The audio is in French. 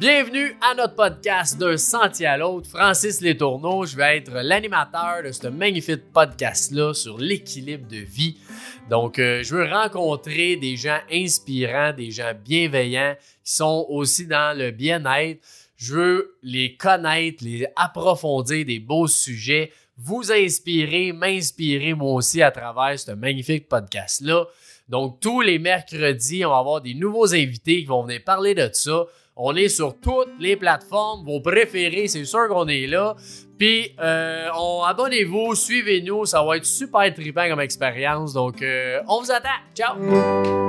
Bienvenue à notre podcast d'un sentier à l'autre. Francis Letourneau, je vais être l'animateur de ce magnifique podcast-là sur l'équilibre de vie. Donc, euh, je veux rencontrer des gens inspirants, des gens bienveillants qui sont aussi dans le bien-être. Je veux les connaître, les approfondir des beaux sujets, vous inspirer, m'inspirer moi aussi à travers ce magnifique podcast-là. Donc, tous les mercredis, on va avoir des nouveaux invités qui vont venir parler de ça. On est sur toutes les plateformes, vos préférés, c'est sûr qu'on est là. Puis, euh, abonnez-vous, suivez-nous, ça va être super trippant comme expérience. Donc, euh, on vous attend. Ciao!